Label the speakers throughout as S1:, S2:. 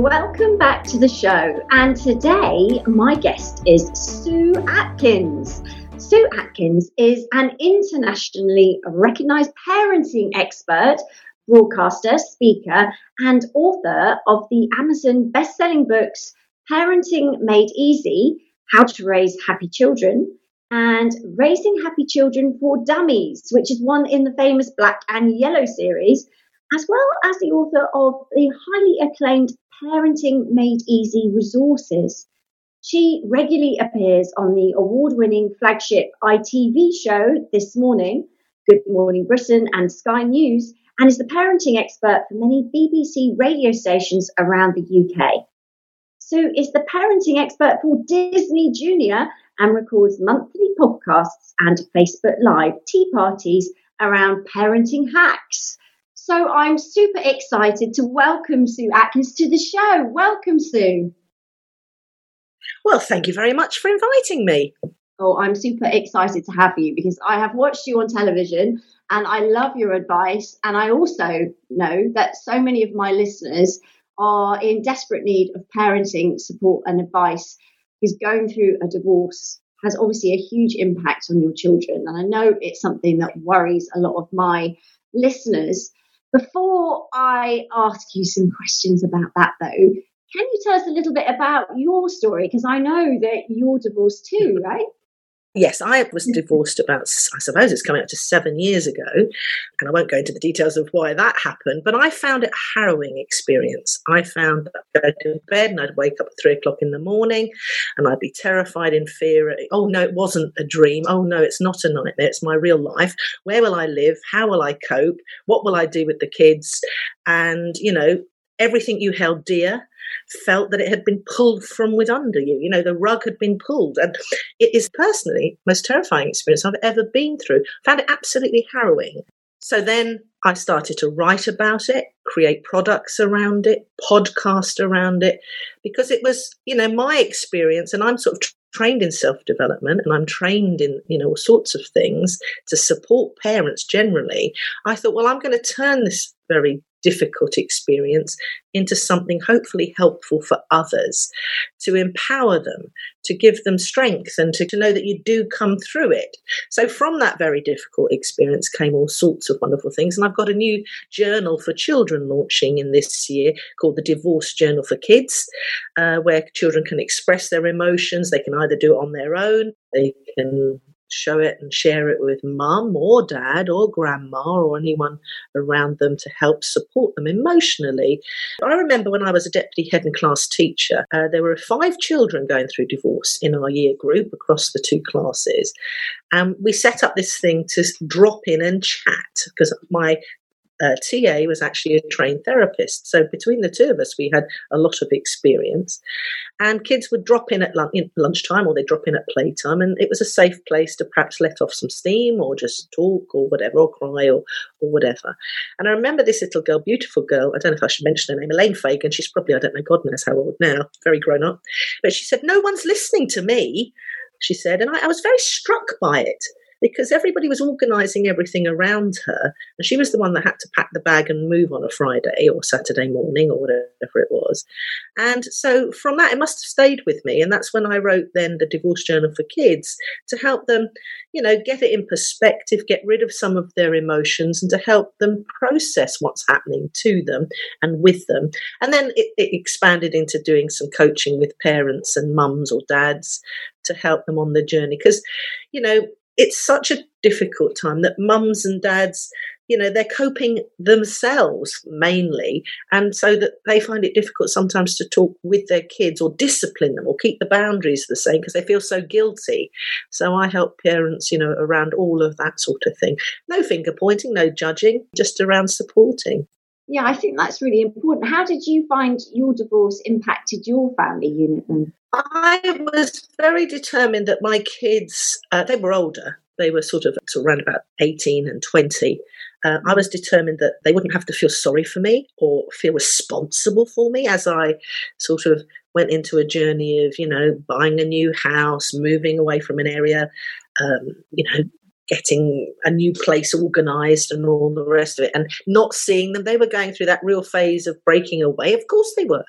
S1: Welcome back to the show. And today, my guest is Sue Atkins. Sue Atkins is an internationally recognized parenting expert, broadcaster, speaker, and author of the Amazon best-selling books Parenting Made Easy: How to Raise Happy Children and Raising Happy Children for Dummies, which is one in the famous Black and Yellow series, as well as the author of the highly acclaimed Parenting Made Easy resources. She regularly appears on the award winning flagship ITV show This Morning, Good Morning Britain, and Sky News, and is the parenting expert for many BBC radio stations around the UK. Sue is the parenting expert for Disney Junior and records monthly podcasts and Facebook Live tea parties around parenting hacks. So I'm super excited to welcome Sue Atkins to the show. Welcome, Sue.
S2: Well, thank you very much for inviting me.
S1: Oh, I'm super excited to have you because I have watched you on television and I love your advice. And I also know that so many of my listeners are in desperate need of parenting support and advice because going through a divorce has obviously a huge impact on your children. And I know it's something that worries a lot of my listeners. Before I ask you some questions about that, though, can you tell us a little bit about your story? Because I know that you're divorced too, right?
S2: Yes, I was mm-hmm. divorced about, I suppose it's coming up to seven years ago. And I won't go into the details of why that happened, but I found it a harrowing experience. I found that I'd go to bed and I'd wake up at three o'clock in the morning and I'd be terrified in fear. Oh, no, it wasn't a dream. Oh, no, it's not a nightmare. It's my real life. Where will I live? How will I cope? What will I do with the kids? And, you know, everything you held dear felt that it had been pulled from with under you. You know, the rug had been pulled. And it is personally most terrifying experience I've ever been through. Found it absolutely harrowing. So then I started to write about it, create products around it, podcast around it, because it was, you know, my experience, and I'm sort of trained in self development and I'm trained in, you know, all sorts of things to support parents generally. I thought, well, I'm going to turn this very difficult experience into something hopefully helpful for others, to empower them, to give them strength, and to, to know that you do come through it. So, from that very difficult experience came all sorts of wonderful things. And I've got a new journal for children launching in this year called the Divorce Journal for Kids, uh, where children can express their emotions. They can either do it on their own, they can show it and share it with mum or dad or grandma or anyone around them to help support them emotionally. I remember when I was a deputy head and class teacher, uh, there were five children going through divorce in our year group across the two classes. And we set up this thing to drop in and chat because my uh, TA was actually a trained therapist. So between the two of us, we had a lot of experience. And kids would drop in at lunchtime or they'd drop in at playtime, and it was a safe place to perhaps let off some steam or just talk or whatever, or cry or, or whatever. And I remember this little girl, beautiful girl, I don't know if I should mention her name, Elaine Fagan. She's probably, I don't know, God knows how old now, very grown up. But she said, No one's listening to me, she said. And I, I was very struck by it because everybody was organising everything around her, and she was the one that had to pack the bag and move on a Friday or Saturday morning or whatever it was. And so from that, it must have stayed with me, and that's when I wrote then the Divorce Journal for Kids to help them, you know, get it in perspective, get rid of some of their emotions, and to help them process what's happening to them and with them. And then it, it expanded into doing some coaching with parents and mums or dads to help them on the journey because you know it's such a difficult time that mums and dads you know they're coping themselves mainly and so that they find it difficult sometimes to talk with their kids or discipline them or keep the boundaries the same because they feel so guilty so i help parents you know around all of that sort of thing no finger pointing no judging just around supporting
S1: Yeah, I think that's really important. How did you find your divorce impacted your family unit then?
S2: I was very determined that my kids, uh, they were older, they were sort of, sort of around about 18 and 20. Uh, I was determined that they wouldn't have to feel sorry for me or feel responsible for me as I sort of went into a journey of, you know, buying a new house, moving away from an area, um, you know, getting a new place organized and all the rest of it, and not seeing them. They were going through that real phase of breaking away. Of course, they were.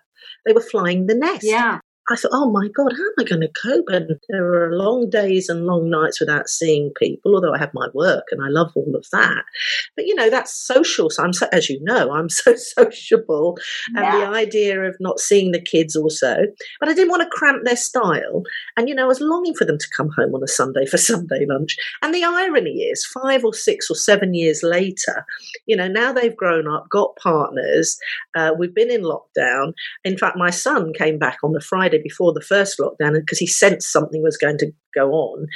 S2: They were flying the nest.
S1: Yeah.
S2: I thought, oh my God, how am I going to cope? And there were long days and long nights without seeing people, although I have my work and I love all of that. But, you know, that's social. So I'm, so, as you know, I'm so sociable. And yeah. the idea of not seeing the kids also. But I didn't want to cramp their style. And, you know, I was longing for them to come home on a Sunday for Sunday lunch. And the irony is, five or six or seven years later, you know, now they've grown up, got partners, uh, we've been in lockdown. In fact, my son came back on the Friday before the first lockdown because he sensed something was going to go on.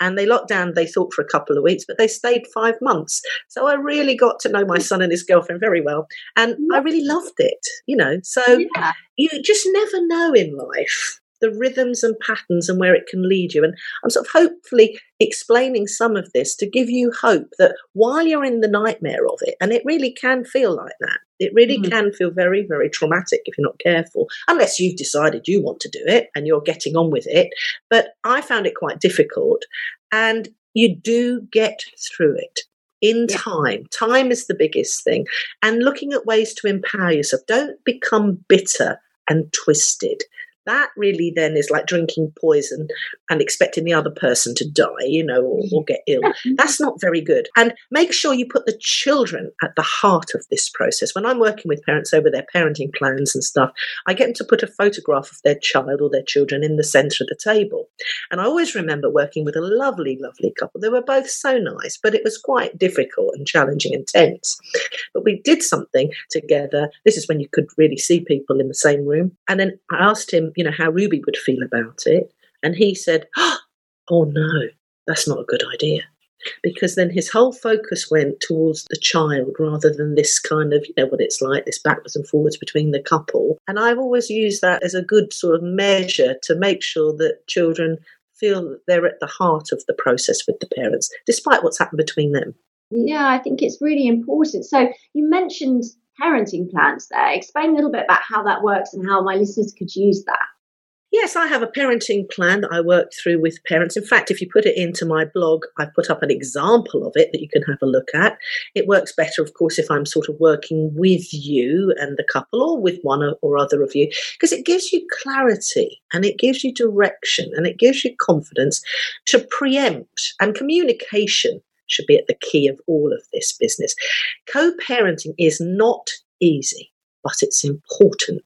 S2: And they locked down, they thought, for a couple of weeks, but they stayed five months. So I really got to know my mm. son and his girlfriend very well. And I really loved it, you know. So yeah. you just never know in life the rhythms and patterns and where it can lead you. And I'm sort of hopefully explaining some of this to give you hope that while you're in the nightmare of it, and it really can feel like that, it really mm. can feel very, very traumatic if you're not careful, unless you've decided you want to do it and you're getting on with it. But I found it quite difficult. And you do get through it in yeah. time. Time is the biggest thing. And looking at ways to empower yourself. Don't become bitter and twisted that really then is like drinking poison and expecting the other person to die, you know, or, or, get ill. That's not very good. And make sure you put the children at the heart of this process. When I'm working with parents over their parenting plans and stuff, I get them to put a photograph of their child or their children in the center of the table. And I always remember working with a lovely, lovely couple. They were both so nice, but it was quite difficult and challenging and tense. But we did something together. This is when you could really see people in the same room. And then I asked him, you know, how Ruby would feel about it. And he said, Oh no, that's not a good idea. Because then his whole focus went towards the child rather than this kind of, you know, what it's like, this backwards and forwards between the couple. And I've always used that as a good sort of measure to make sure that children feel that they're at the heart of the process with the parents, despite what's happened between them.
S1: Yeah, I think it's really important. So you mentioned parenting plans there. Explain a little bit about how that works and how my listeners could use that.
S2: Yes, I have a parenting plan that I work through with parents. In fact, if you put it into my blog, I put up an example of it that you can have a look at. It works better, of course, if I'm sort of working with you and the couple or with one or other of you, because it gives you clarity and it gives you direction and it gives you confidence to preempt and communication should be at the key of all of this business. Co parenting is not easy, but it's important.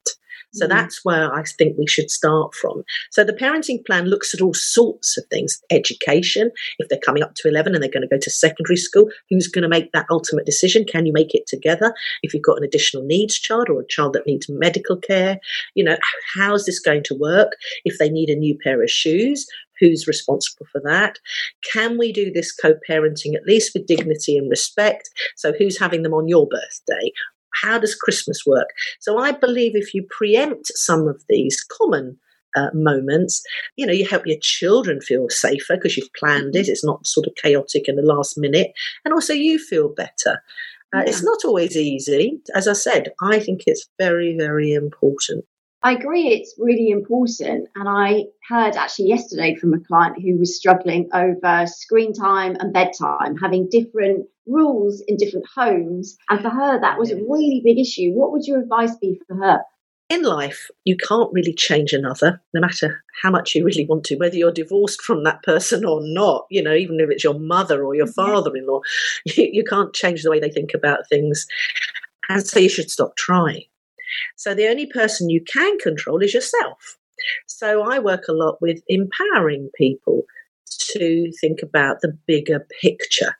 S2: So mm-hmm. that's where I think we should start from. So the parenting plan looks at all sorts of things education. If they're coming up to 11 and they're going to go to secondary school, who's going to make that ultimate decision? Can you make it together? If you've got an additional needs child or a child that needs medical care, you know, how's this going to work? If they need a new pair of shoes, who's responsible for that? Can we do this co parenting at least with dignity and respect? So, who's having them on your birthday? How does Christmas work? So, I believe if you preempt some of these common uh, moments. You know, you help your children feel safer because you've planned it. It's not sort of chaotic in the last minute. And also, you feel better. Uh, yeah. It's not always easy. As I said, I think it's very, very important.
S1: I agree it's really important. And I heard actually yesterday from a client who was struggling over screen time and bedtime, having different rules in different homes. And for her, that was a really big issue. What would your advice be for her?
S2: In life, you can't really change another, no matter how much you really want to, whether you're divorced from that person or not, you know, even if it's your mother or your father in law, you, you can't change the way they think about things. And so you should stop trying. So the only person you can control is yourself. So I work a lot with empowering people to think about the bigger picture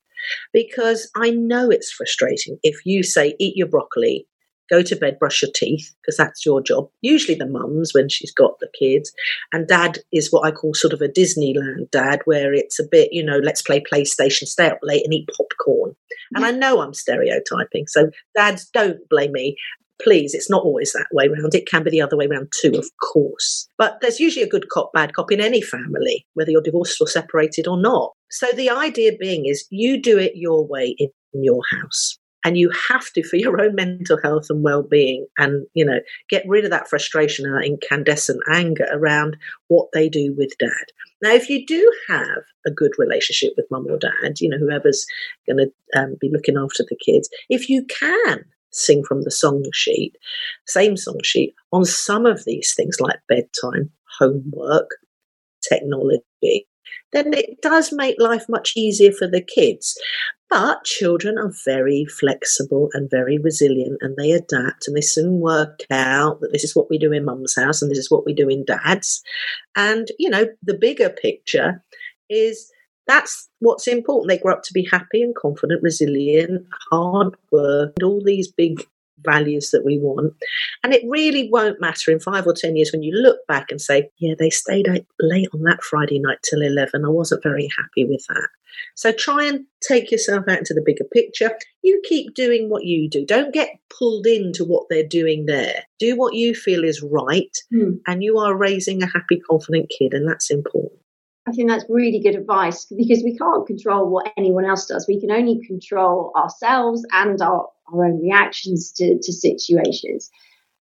S2: because I know it's frustrating if you say, eat your broccoli go to bed, brush your teeth, because that's your job. Usually the mum's when she's got the kids. And dad is what I call sort of a Disneyland dad, where it's a bit, you know, let's play PlayStation, stay up late and eat popcorn. And I know I'm stereotyping. So dads, don't blame me. Please, it's not always that way round. It can be the other way round too, of course. But there's usually a good cop, bad cop in any family, whether you're divorced or separated or not. So the idea being is you do it your way in your house and you have to for your own mental health and well-being and you know get rid of that frustration and that incandescent anger around what they do with dad now if you do have a good relationship with mum or dad you know whoever's going to um, be looking after the kids if you can sing from the song sheet same song sheet on some of these things like bedtime homework technology then it does make life much easier for the kids. But children are very flexible and very resilient and they adapt and they soon work out that this is what we do in mum's house and this is what we do in dad's. And, you know, the bigger picture is that's what's important. They grow up to be happy and confident, resilient, hard work, and all these big values that we want. And it really won't matter in five or 10 years when you look back and say, yeah, they stayed late on that Friday night till 11. I wasn't very happy with that. So try and take yourself out into the bigger picture. You keep doing what you do. Don't get pulled into what they're doing there. Do what you feel is right, mm. and you are raising a happy, confident kid, and that's important.
S1: I think that's really good advice because we can't control what anyone else does. We can only control ourselves and our, our own reactions to, to situations.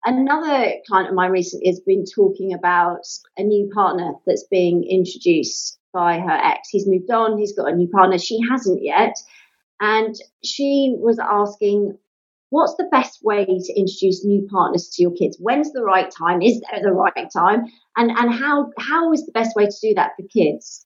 S1: Another client of mine recently has been talking about a new partner that's being introduced by her ex. He's moved on, he's got a new partner. She hasn't yet. And she was asking, what's the best way to introduce new partners to your kids? When's the right time? Is there the right time? And and how how is the best way to do that for kids?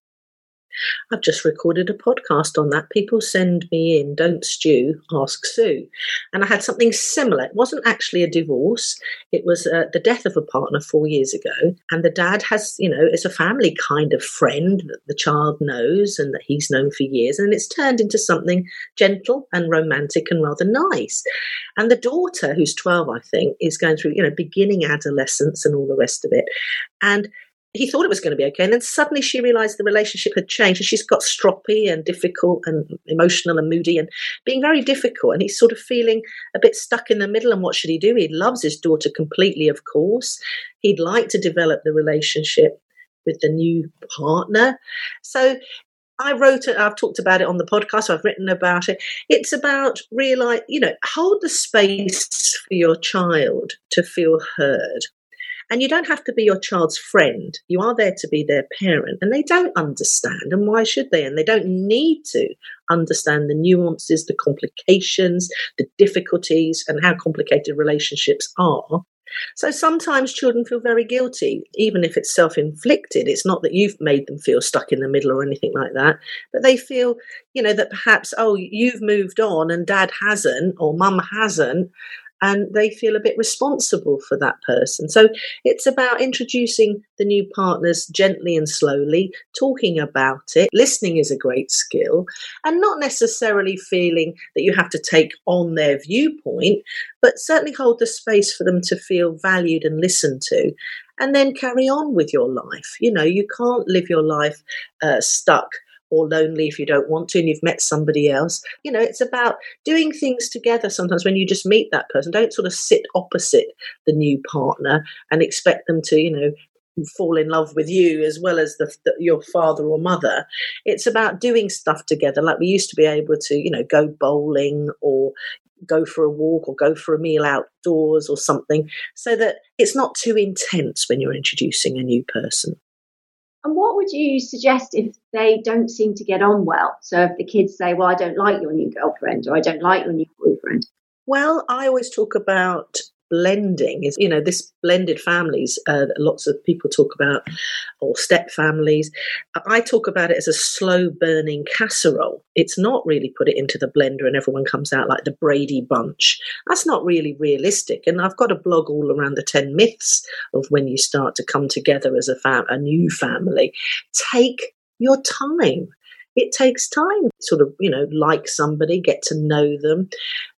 S2: I've just recorded a podcast on that. People send me in, don't stew, ask Sue. And I had something similar. It wasn't actually a divorce, it was uh, the death of a partner four years ago. And the dad has, you know, is a family kind of friend that the child knows and that he's known for years. And it's turned into something gentle and romantic and rather nice. And the daughter, who's 12, I think, is going through, you know, beginning adolescence and all the rest of it. And he thought it was going to be okay. And then suddenly she realized the relationship had changed and she's got stroppy and difficult and emotional and moody and being very difficult. And he's sort of feeling a bit stuck in the middle. And what should he do? He loves his daughter completely, of course. He'd like to develop the relationship with the new partner. So I wrote it, I've talked about it on the podcast, I've written about it. It's about realize, you know, hold the space for your child to feel heard. And you don't have to be your child's friend. You are there to be their parent. And they don't understand. And why should they? And they don't need to understand the nuances, the complications, the difficulties, and how complicated relationships are. So sometimes children feel very guilty, even if it's self inflicted. It's not that you've made them feel stuck in the middle or anything like that, but they feel, you know, that perhaps, oh, you've moved on and dad hasn't or mum hasn't and they feel a bit responsible for that person. So it's about introducing the new partners gently and slowly, talking about it. Listening is a great skill, and not necessarily feeling that you have to take on their viewpoint, but certainly hold the space for them to feel valued and listened to. And then carry on with your life. You know, you can't live your life uh, stuck or lonely if you don't want to and you've met somebody else. You know, it's about doing things together sometimes when you just meet that person. Don't sort of sit opposite the new partner and expect them to, you know, fall in love with you as well as the, the, your father or mother. It's about doing stuff together, like we used to be able to, you know, go bowling or go for a walk or go for a meal outdoors or something, so that it's not too intense when you're introducing a new person.
S1: And what would you suggest if they don't seem to get on well? So if the kids say, Well, I don't like your new girlfriend or I don't like your new boyfriend.
S2: Well, I always talk about blending is you know this blended families uh, lots of people talk about or step families. I talk about it as a slow burning casserole. It's not really put it into the blender and everyone comes out like the brady bunch. That's not really realistic. And i've got a blog all around the 10 myths of when you start to come together as a fam- a new family. Take your time. It takes time, sort of, you know, like somebody, get to know them.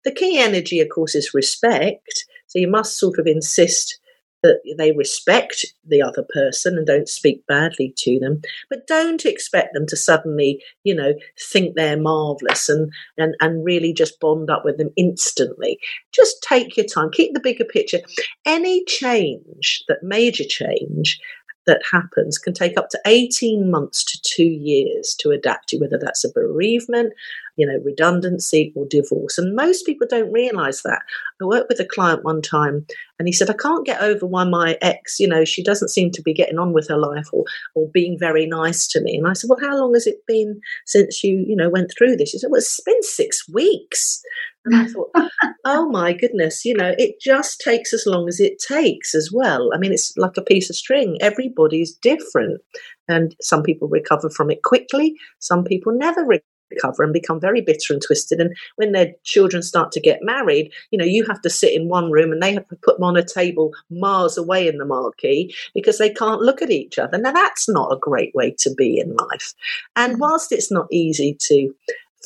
S2: The key energy, of course, is respect. So you must sort of insist that they respect the other person and don't speak badly to them, but don't expect them to suddenly, you know, think they're marvelous and, and, and really just bond up with them instantly. Just take your time, keep the bigger picture. Any change, that major change, that happens can take up to 18 months to two years to adapt to, whether that's a bereavement, you know, redundancy or divorce. And most people don't realize that. I worked with a client one time and he said, I can't get over why my ex, you know, she doesn't seem to be getting on with her life or, or being very nice to me. And I said, Well, how long has it been since you, you know, went through this? He said, Well, it's been six weeks. And I thought, oh my goodness, you know, it just takes as long as it takes as well. I mean, it's like a piece of string. Everybody's different. And some people recover from it quickly, some people never recover and become very bitter and twisted. And when their children start to get married, you know, you have to sit in one room and they have to put them on a table miles away in the marquee because they can't look at each other. Now, that's not a great way to be in life. And whilst it's not easy to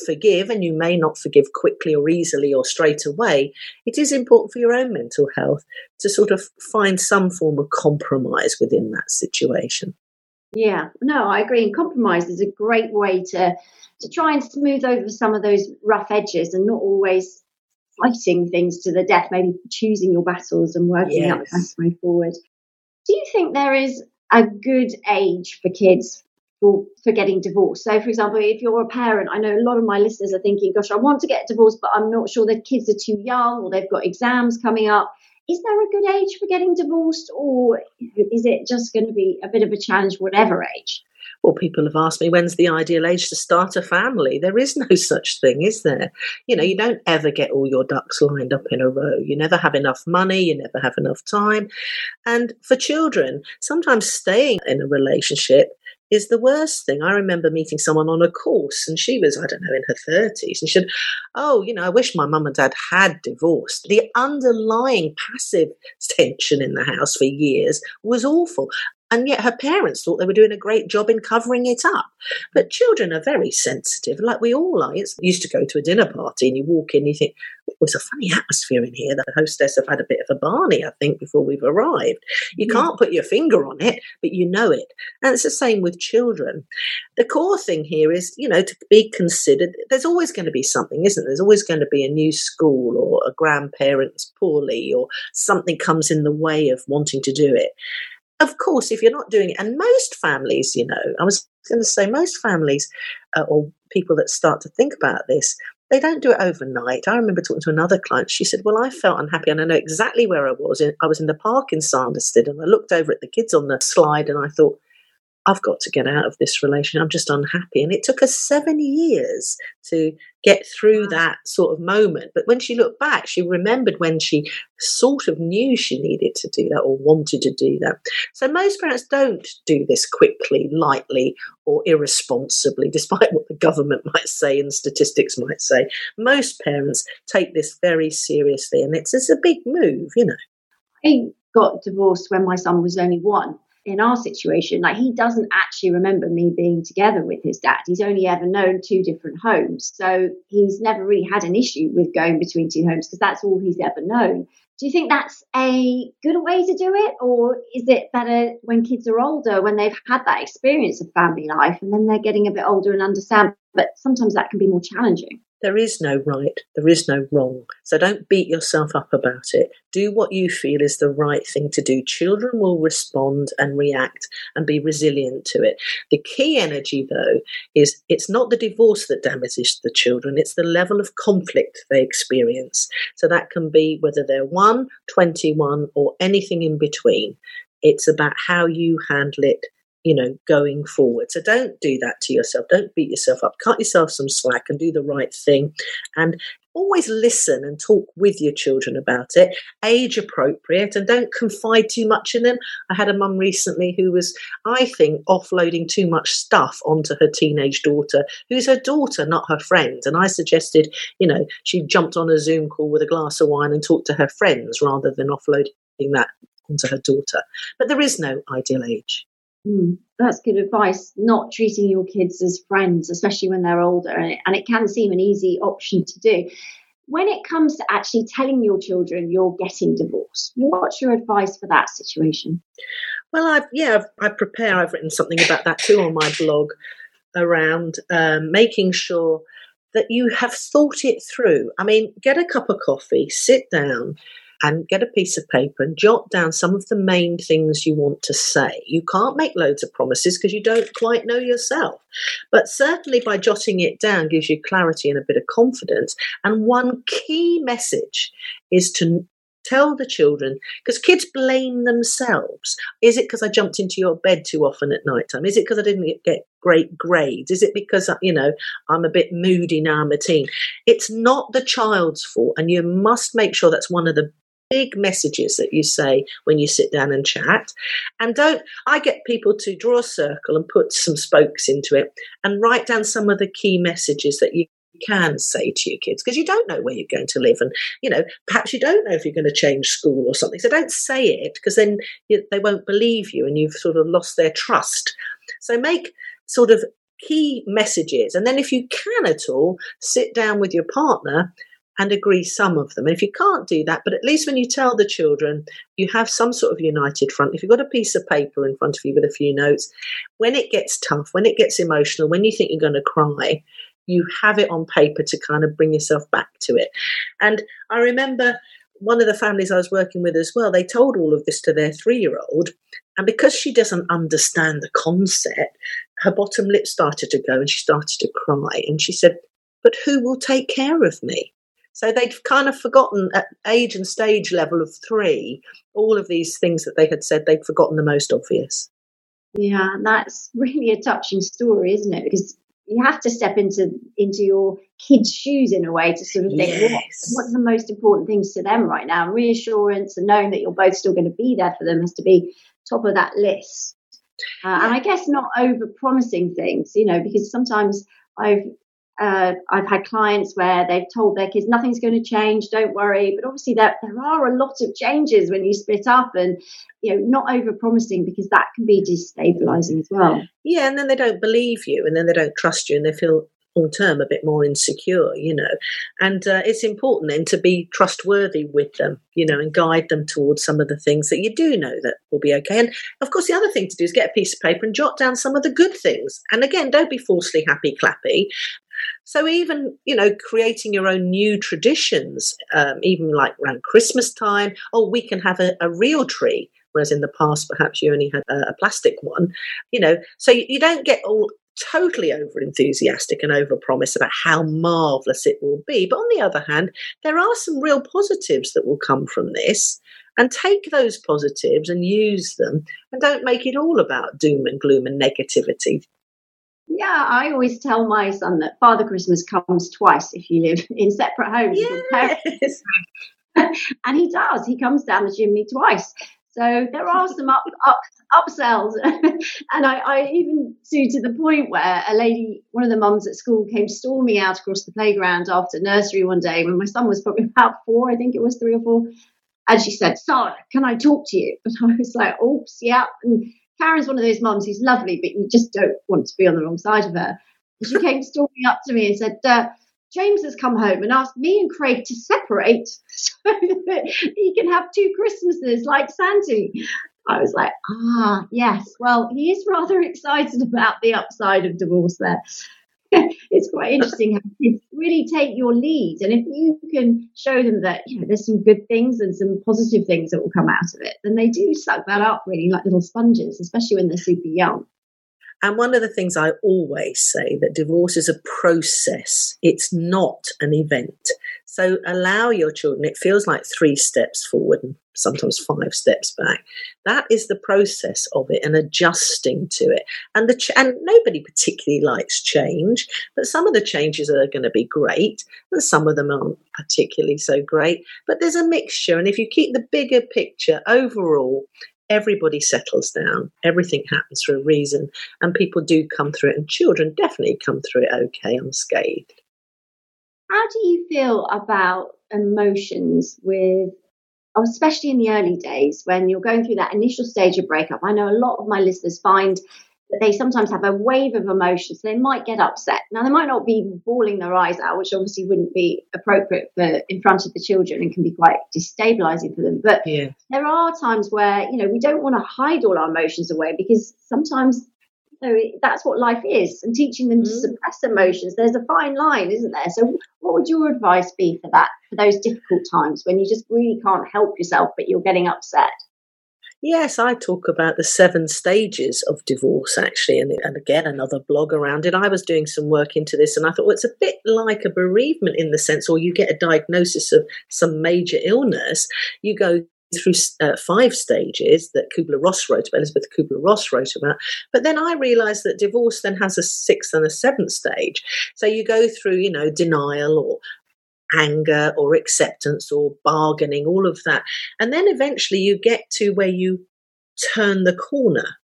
S2: forgive, and you may not forgive quickly or easily or straight away, it is important for your own mental health to sort of find some form of compromise within that situation.
S1: Yeah, no, I agree. And compromise is a great way to to try and smooth over some of those rough edges and not always fighting things to the death, maybe choosing your battles and working yes. out the best way forward. Do you think there is a good age for kids for, for getting divorced. So, for example, if you're a parent, I know a lot of my listeners are thinking, gosh, I want to get divorced, but I'm not sure their kids are too young or they've got exams coming up. Is there a good age for getting divorced, or is it just going to be a bit of a challenge, whatever age?
S2: Well, people have asked me when's the ideal age to start a family. There is no such thing, is there? You know, you don't ever get all your ducks lined up in a row. You never have enough money, you never have enough time. And for children, sometimes staying in a relationship is the worst thing. I remember meeting someone on a course and she was, I don't know, in her 30s. And she said, Oh, you know, I wish my mum and dad had divorced. The underlying passive tension in the house for years was awful. And yet her parents thought they were doing a great job in covering it up. But children are very sensitive, like we all are. It's used to go to a dinner party and you walk in and you think, oh, it's a funny atmosphere in here. The hostess have had a bit of a Barney, I think, before we've arrived. You yeah. can't put your finger on it, but you know it. And it's the same with children. The core thing here is, you know, to be considered. There's always going to be something, isn't there? There's always going to be a new school or a grandparent's poorly or something comes in the way of wanting to do it of course, if you're not doing it, and most families, you know, I was going to say most families uh, or people that start to think about this, they don't do it overnight. I remember talking to another client. She said, "Well, I felt unhappy, and I know exactly where I was. I was in the park in Sanderstead, and I looked over at the kids on the slide, and I thought." I've got to get out of this relationship. I'm just unhappy. And it took us seven years to get through that sort of moment. But when she looked back, she remembered when she sort of knew she needed to do that or wanted to do that. So most parents don't do this quickly, lightly, or irresponsibly, despite what the government might say and statistics might say. Most parents take this very seriously, and it's, it's a big move, you know.
S1: I got divorced when my son was only one in our situation, like he doesn't actually remember me being together with his dad. He's only ever known two different homes. So he's never really had an issue with going between two homes because that's all he's ever known. Do you think that's a good way to do it? Or is it better when kids are older, when they've had that experience of family life and then they're getting a bit older and understand? But sometimes that can be more challenging.
S2: There is no right, there is no wrong. So don't beat yourself up about it. Do what you feel is the right thing to do. Children will respond and react and be resilient to it. The key energy, though, is it's not the divorce that damages the children, it's the level of conflict they experience. So that can be whether they're 1, 21, or anything in between. It's about how you handle it you know, going forward. So don't do that to yourself. Don't beat yourself up. Cut yourself some slack and do the right thing. And always listen and talk with your children about it, age appropriate, and don't confide too much in them. I had a mum recently who was, I think, offloading too much stuff onto her teenage daughter, who's her daughter, not her friend. And I suggested, you know, she jumped on a Zoom call with a glass of wine and talked to her friends rather than offloading that onto her daughter. But there is no ideal age.
S1: Mm, that's good advice. Not treating your kids as friends, especially when they're older, and it, and it can seem an easy option to do. When it comes to actually telling your children you're getting divorced, what's your advice for that situation?
S2: Well, I've yeah, I've, I prepare. I've written something about that too on my blog around um, making sure that you have thought it through. I mean, get a cup of coffee, sit down, and get a piece of paper and jot down some of the main things you want to say. You can't make loads of promises because you don't quite know yourself. But certainly by jotting it down gives you clarity and a bit of confidence. And one key message is to tell the children because kids blame themselves is it because i jumped into your bed too often at night time is it because i didn't get great grades is it because uh, you know i'm a bit moody now i'm a teen it's not the child's fault and you must make sure that's one of the big messages that you say when you sit down and chat. And don't, I get people to draw a circle and put some spokes into it and write down some of the key messages that you can say to your kids because you don't know where you're going to live and you know perhaps you don't know if you're going to change school or something. So don't say it because then you, they won't believe you and you've sort of lost their trust. So make sort of key messages. And then if you can at all sit down with your partner and agree some of them. And if you can't do that, but at least when you tell the children, you have some sort of united front. If you've got a piece of paper in front of you with a few notes, when it gets tough, when it gets emotional, when you think you're going to cry, you have it on paper to kind of bring yourself back to it. And I remember one of the families I was working with as well, they told all of this to their three year old. And because she doesn't understand the concept, her bottom lip started to go and she started to cry. And she said, But who will take care of me? So they'd kind of forgotten at age and stage level of three, all of these things that they had said, they'd forgotten the most obvious.
S1: Yeah, that's really a touching story, isn't it? Because you have to step into into your kids' shoes in a way to sort of think yes. what, what's the most important things to them right now. reassurance and knowing that you're both still going to be there for them has to be top of that list. Uh, yeah. And I guess not over promising things, you know, because sometimes I've uh, I've had clients where they've told their kids nothing's going to change, don't worry. But obviously, there there are a lot of changes when you split up, and you know, not over promising because that can be destabilizing as well.
S2: Yeah, and then they don't believe you, and then they don't trust you, and they feel long term a bit more insecure, you know. And uh, it's important then to be trustworthy with them, you know, and guide them towards some of the things that you do know that will be okay. And of course, the other thing to do is get a piece of paper and jot down some of the good things. And again, don't be falsely happy clappy. So even you know creating your own new traditions, um, even like around Christmas time, oh we can have a, a real tree whereas in the past perhaps you only had a, plastic one you know so you, you, don't get all totally over enthusiastic and over promise about how marvelous it will be. But on the other hand, there are some real positives that will come from this. And take those positives and use them and don't make it all about doom and gloom and negativity.
S1: Yeah, I always tell my son that Father Christmas comes twice if you live in separate homes.
S2: Yes.
S1: and he does. He comes down the chimney twice. So there are some up, up upsells, and I, I even to to the point where a lady, one of the mums at school, came storming out across the playground after nursery one day when my son was probably about four, I think it was three or four, and she said, "Sarah, can I talk to you?" And I was like, "Oops, yeah." And Karen's one of those mums who's lovely, but you just don't want to be on the wrong side of her. And she came storming up to me and said. Uh, James has come home and asked me and Craig to separate so that he can have two Christmases like Sandy. I was like, ah, yes. Well, he is rather excited about the upside of divorce there. it's quite interesting how kids really take your lead. And if you can show them that, you know, there's some good things and some positive things that will come out of it, then they do suck that up really like little sponges, especially when they're super young.
S2: And one of the things I always say that divorce is a process, it's not an event. So allow your children, it feels like three steps forward and sometimes five steps back. That is the process of it and adjusting to it. And the ch- and nobody particularly likes change, but some of the changes are going to be great and some of them aren't particularly so great. But there's a mixture and if you keep the bigger picture overall, everybody settles down. Everything happens for a reason, and people do come through it, and children definitely come through it okay, unscathed.
S1: How do you feel about emotions with oh, especially in the early days when you're going through that initial stage of breakup. I know a lot of my listeners find that they sometimes have a wave of emotions. They might get upset. Now, they might not be bawling their eyes out, which obviously wouldn't be appropriate for in front of the children and can be quite destabilizing for them. But yeah. there are times where, you know, we don't want to hide all our emotions away because sometimes know, that's what life is. And teaching them mm. to suppress emotions, there's a fine line, isn't there? So, what would your advice be for that, for those difficult times when you just really can't help yourself, but you're getting upset?
S2: Yes, I talk about the seven stages of divorce actually, and, and again, another blog around it. I was doing some work into this and I thought, well, it's a bit like a bereavement in the sense, or you get a diagnosis of some major illness, you go through uh, five stages that Kubler Ross wrote about, Elisabeth Kubler Ross wrote about. But then I realized that divorce then has a sixth and a seventh stage. So you go through, you know, denial or anger or acceptance or bargaining, all of that. And then eventually you get to where you turn the corner.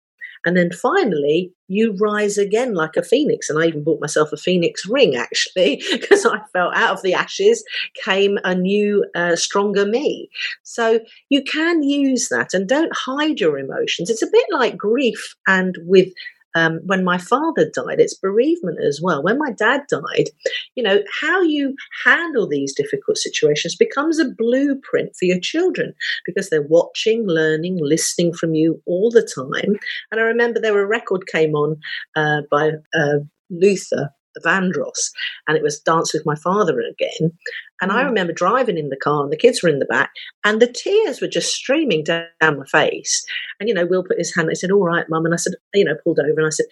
S2: And then finally, you rise again like a phoenix. And I even bought myself a phoenix ring actually, because I felt out of the ashes came a new, uh, stronger me. So you can use that and don't hide your emotions. It's a bit like grief and with um, when my father died, it's bereavement as well. When my dad died, you know, how you handle these difficult situations becomes a blueprint for your children because they're watching, learning, listening from you all the time. And I remember there a record came on uh, by uh, Luther Vandross, and it was Dance with My Father again. And mm. I remember driving in the car, and the kids were in the back, and the tears were just streaming down my face. And, you know, Will put his hand, he said, All right, mum. And I said, You know, pulled over, and I said,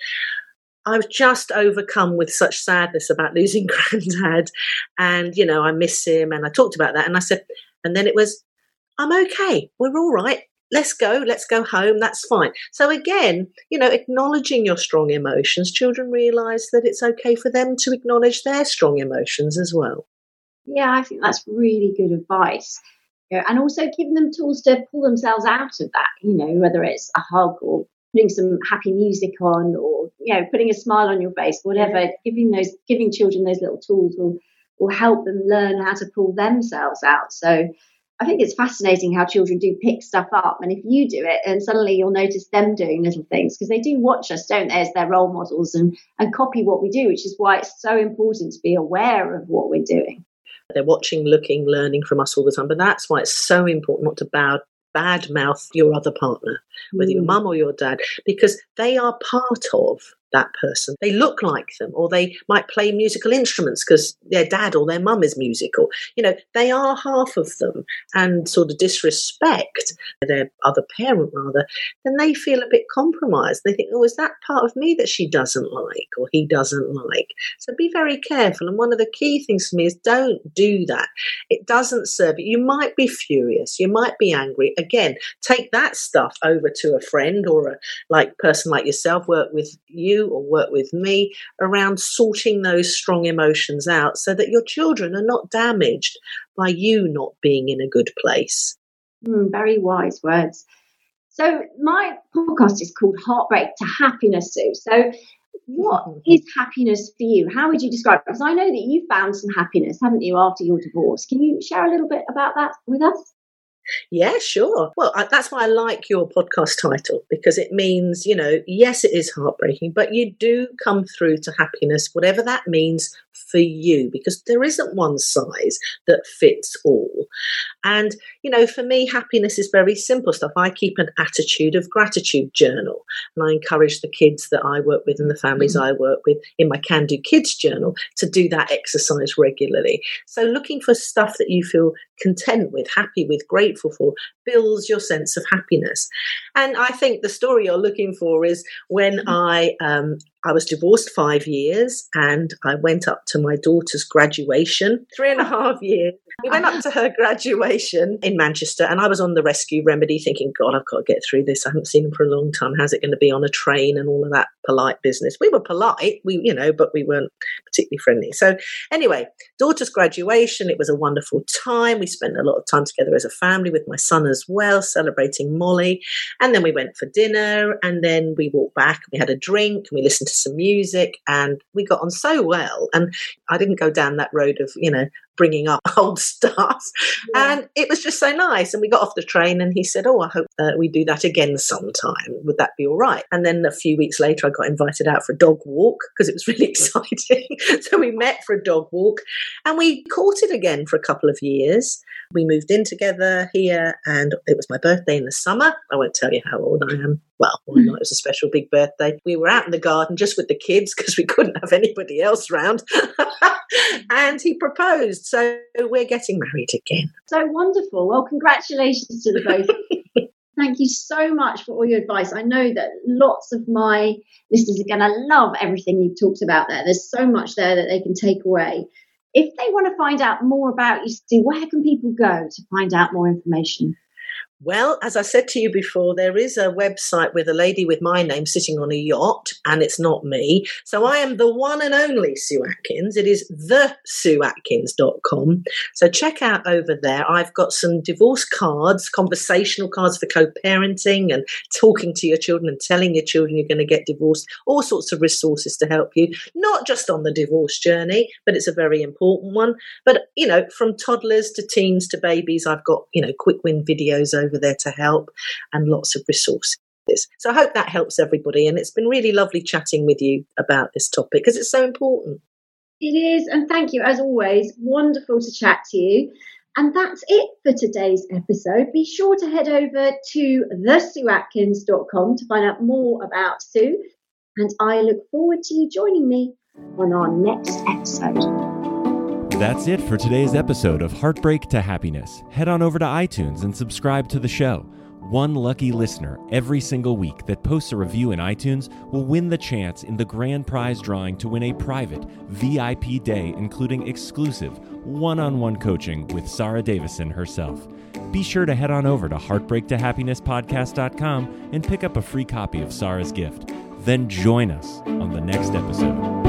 S2: I was just overcome with such sadness about losing granddad. And, you know, I miss him. And I talked about that. And I said, and then it was, I'm okay. We're all right let's go, let's go home, that's fine. So, again, you know, acknowledging your strong emotions, children realize that it's okay for them to acknowledge their strong emotions as well.
S1: Yeah, I think that's really good advice. And also giving them tools to pull themselves out of that, you know, whether it's a hug or putting some happy music on or, you know, putting a smile on your face, whatever, yeah. giving those, giving children those little tools will, will help them learn how to pull themselves out. So, I think it's fascinating how children do pick stuff up. And if you do it, and suddenly you'll notice them doing little things because they do watch us, don't they, as their role models and, and copy what we do, which is why it's so important to be aware of what we're doing.
S2: They're watching, looking, learning from us all the time. But that's why it's so important not to bow bad mouth your other partner, whether mm. your mum or your dad, because they are part of that person. They look like them, or they might play musical instruments because their dad or their mum is musical. You know, they are half of them and sort of disrespect their other parent rather, then they feel a bit compromised. They think, oh, is that part of me that she doesn't like or he doesn't like? So be very careful. And one of the key things for me is don't do that. It doesn't serve you. You might be furious, you might be angry. Again, take that stuff over to a friend or a like person like yourself, work with you or work with me around sorting those strong emotions out so that your children are not damaged by you not being in a good place.
S1: Mm, very wise words. So, my podcast is called Heartbreak to Happiness, Sue. So, what is happiness for you? How would you describe it? Because I know that you found some happiness, haven't you, after your divorce? Can you share a little bit about that with us?
S2: Yeah, sure. Well, I, that's why I like your podcast title because it means, you know, yes, it is heartbreaking, but you do come through to happiness, whatever that means for you, because there isn't one size that fits all. And, you know, for me, happiness is very simple stuff. I keep an attitude of gratitude journal and I encourage the kids that I work with and the families mm-hmm. I work with in my Can Do Kids journal to do that exercise regularly. So, looking for stuff that you feel content with, happy with, grateful for, builds your sense of happiness. And I think the story you're looking for is when mm-hmm. I um, I was divorced five years and I went up to my daughter's graduation, three and a half years. We went up to her graduation in Manchester and I was on the rescue remedy thinking, God, I've got to get through this. I haven't seen him for a long time. How's it going to be on a train and all of that polite business? We were polite, we, you know, but we weren't particularly friendly. So anyway, daughter's graduation, it was a wonderful time. We spent a lot of time together as a family with my son as well, celebrating Molly. And then we went for dinner and then we walked back. We had a drink and we listened to some music and we got on so well. And I didn't go down that road of, you know, bringing up old stuff. Yeah. And it was just so nice. And we got off the train and he said, Oh, I hope uh, we do that again sometime. Would that be all right? And then a few weeks later, I got invited out for a dog walk because it was really exciting. so we met for a dog walk and we courted again for a couple of years. We moved in together here and it was my birthday in the summer. I won't tell you how old I am. Well, why hmm. not? It was a special big birthday. We were out in the garden just with the kids because we couldn't have anybody else round. and he proposed. So we're getting married again.
S1: So wonderful. Well, congratulations to the both. Thank you so much for all your advice. I know that lots of my listeners are going to love everything you've talked about there. There's so much there that they can take away. If they want to find out more about you, Sue, where can people go to find out more information?
S2: Well, as I said to you before, there is a website with a lady with my name sitting on a yacht, and it's not me. So I am the one and only Sue Atkins. It is thesueatkins.com. So check out over there. I've got some divorce cards, conversational cards for co parenting and talking to your children and telling your children you're going to get divorced, all sorts of resources to help you, not just on the divorce journey, but it's a very important one. But, you know, from toddlers to teens to babies, I've got, you know, quick win videos over over there to help and lots of resources. So I hope that helps everybody. And it's been really lovely chatting with you about this topic because it's so important.
S1: It is. And thank you, as always. Wonderful to chat to you. And that's it for today's episode. Be sure to head over to thesueatkins.com to find out more about Sue. And I look forward to you joining me on our next episode.
S3: That's it for today's episode of Heartbreak to Happiness. Head on over to iTunes and subscribe to the show. One lucky listener every single week that posts a review in iTunes will win the chance in the grand prize drawing to win a private VIP day, including exclusive one on one coaching with Sarah Davison herself. Be sure to head on over to heartbreaktohappinesspodcast.com and pick up a free copy of Sarah's gift. Then join us on the next episode.